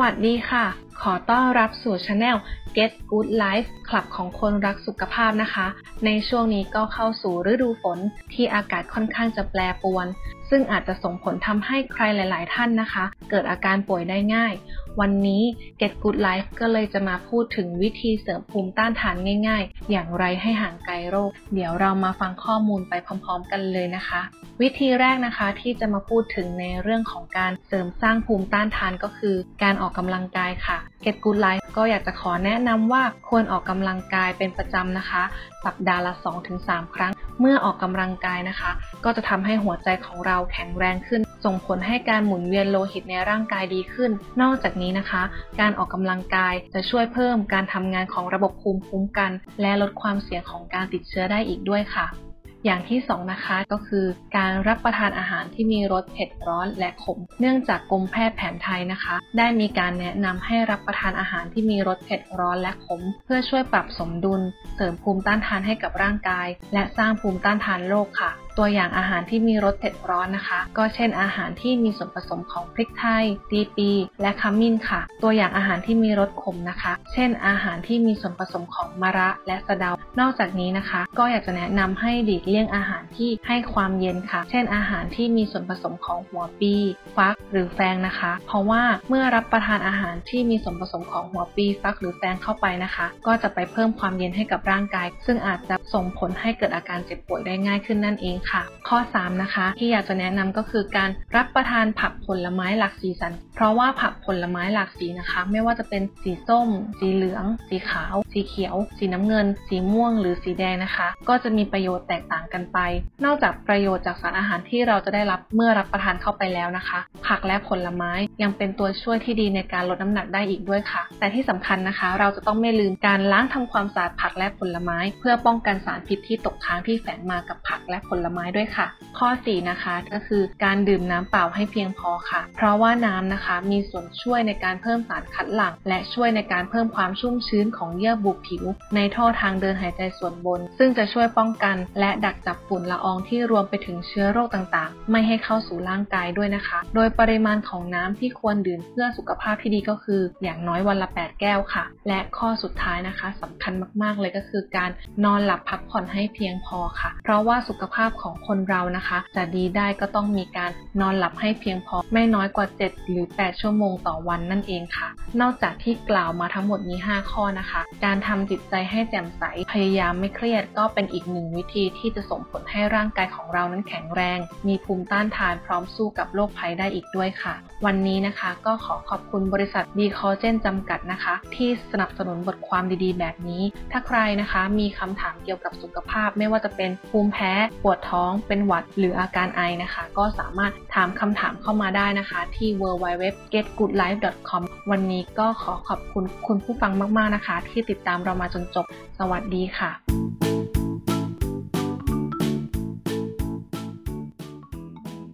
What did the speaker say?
วัสดีค่ะ ขอต้อนรับสู่ช anel Get Good Life คลับของคนรักสุขภาพนะคะ ในช่วงนี้ก็เข้าสู่ฤดูฝนที่อากาศค่อนข้างจะแปรปรวน ซึ่งอาจจะส่งผลทำให้ใครหลาย ๆ ท่านนะคะ เกิดอาการป่วยได้ง่าย วันนี้ Get Good Life ก็เลยจะมาพูดถึงวิธีเสริมภูมิต้านทานง่าย ๆ อย่างไรให้ห่างไกลโรค เดี๋ยวเรามาฟังข้อมูลไปพร้อม ๆ กันเลยนะคะ วิธีแรกนะคะที่จะมาพูดถึงในเรื่องของการเสริมสร้างภูมิต้านทานก็คือ การออกกำลังกายค่ะ Get Good Life ก็อยากจะขอแนะนำว่าควรออกกำลังกายเป็นประจำนะคะ สัปดาห์ละ 2-3 ครั้ง เมื่อออกกำลังกายนะคะ ก็จะทำให้หัวใจของเราแข็งแรงขึ้น ส่งผลให้การหมุนเวียนโลหิตในร่างกายดีขึ้น นอกจากนี้นะคะ การออกกำลังกายจะช่วยเพิ่มการทำงานของระบบภูมิคุ้มกัน และลดความเสี่ยงของการติดเชื้อได้อีกด้วยค่ะ อย่างที่สองนะคะก็คือการรับประทานอาหารที่มีรสเผ็ดร้อนและขม เนื่องจากกรมแพทย์แผนไทยนะคะ ได้มีการแนะนำให้รับประทานอาหารที่มีรสเผ็ดร้อนและขม เพื่อช่วยปรับสมดุล เสริมภูมิต้านทานให้กับร่างกาย และสร้างภูมิต้านทานโรคค่ะ ตัวอย่างอาหารที่มีรสเผ็ดร้อนนะคะ ก็เช่นอาหารที่มีส่วนผสมของพริกไทยตีปี และขมิ้นค่ะ ตัวอย่างอาหารที่มีรสขมนะคะ เช่น อาหารที่มีส่วนผสมของมะระและสะเดา นอกจากนี้นะคะ ก็อยากจะแนะนำให้หลีกเลี่ยงอาหารที่ให้ความเย็นค่ะ เช่น อาหารที่มีส่วนผสมของหัวปี ฟัก หรือแฟงนะคะ เพราะว่าเมื่อรับประทานอาหารที่มีส่วนผสมของหัวปีฟักหรือแฟงเข้าไปนะคะ ก็จะไปเพิ่มความเย็นให้กับร่างกาย ซึ่งอาจจะส่งผลให้เกิดอาการเจ็บป่วยได้ง่ายขึ้นนั่นเองค่ะ ข้อ 3 นะคะ ที่อยากจะแนะนำก็คือการรับประทานผักผลไม้หลากสีสันเพราะว่าผักผลไม้หลากสีนะคะ ไม่ว่าจะเป็นสีส้ม สีเหลือง สีขาว สีเขียว สีน้ำเงิน สีม่วง หรือสีแดงนะคะ ก็จะมีประโยชน์แตกต่างกันไป นอกจากประโยชน์จากสารอาหารที่เราจะได้รับเมื่อรับประทานเข้าไปแล้วนะคะ ผักและผลไม้ยังเป็นตัวช่วยที่ดีในการลดน้ำหนักได้อีกด้วยค่ะ แต่ที่สำคัญนะคะ เราจะต้องไม่ลืมการล้างทำความสะอาดผักและผลไม้ เพื่อป้องกันสารพิษที่ตกค้างที่แฝงมากับผักและผลไม้ด้วยค่ะ ข้อ 4 นะคะ ก็คือการดื่มน้ำเปล่าให้เพียงพอค่ะ เพราะว่าน้ำนะคะมีส่วนช่วยในการเพิ่มสารคัดหลั่ง และช่วยในการเพิ่มความชุ่มชื้นของเยื่อบุผิว ในท่อทางเดินหายใจส่วนบน ซึ่งจะช่วยป้องกันและดักจับฝุ่นละอองที่รวมไปถึงเชื้อโรคต่างๆ ไม่ให้เข้าสู่ร่างกายด้วยนะคะ โดยปริมาณของน้ำที่ควรดื่มเพื่อสุขภาพที่ดีก็คือ อย่างน้อยวันละ 8 แก้วค่ะ และข้อสุดท้ายนะคะสำคัญมากๆเลยก็คือ การนอนหลับพักผ่อนให้เพียงพอค่ะ เพราะว่าสุขภาพของคนเรานะคะ จะดีได้ก็ต้องมีการนอนหลับให้เพียงพอไม่น้อยกว่า 7 หรือ8 ชั่วโมงต่อวันนั่นเองค่ะ นอกจากที่กล่าวมาทั้งหมดนี้ 5 ข้อนะคะ การทำจิตใจให้แจ่มใส พยายามไม่เครียดก็เป็นอีกหนึ่งวิธีที่จะส่งผลให้ร่างกายของเรานั้นแข็งแรง มีภูมิต้านทานพร้อมสู้กับโรคภัยได้อีกด้วยค่ะ วันนี้นะคะก็ขอขอบคุณบริษัทดีคอเจนจำกัดนะคะ ที่สนับสนุนบทความดีๆ แบบนี้ ถ้าใครนะคะมีคำถามเกี่ยวกับสุขภาพ ไม่ว่าจะเป็นภูมิแพ้ ปวดท้อง เป็นหวัด หรืออาการไอนะคะ ก็สามารถถามคำถามเข้ามาได้นะคะ ที่ www.getgoodlife.com วันนี้ก็ขอขอบคุณคุณผู้ฟังมาก ๆ นะคะ ที่ติดตามเรามาจนจบ สวัสดีค่ะ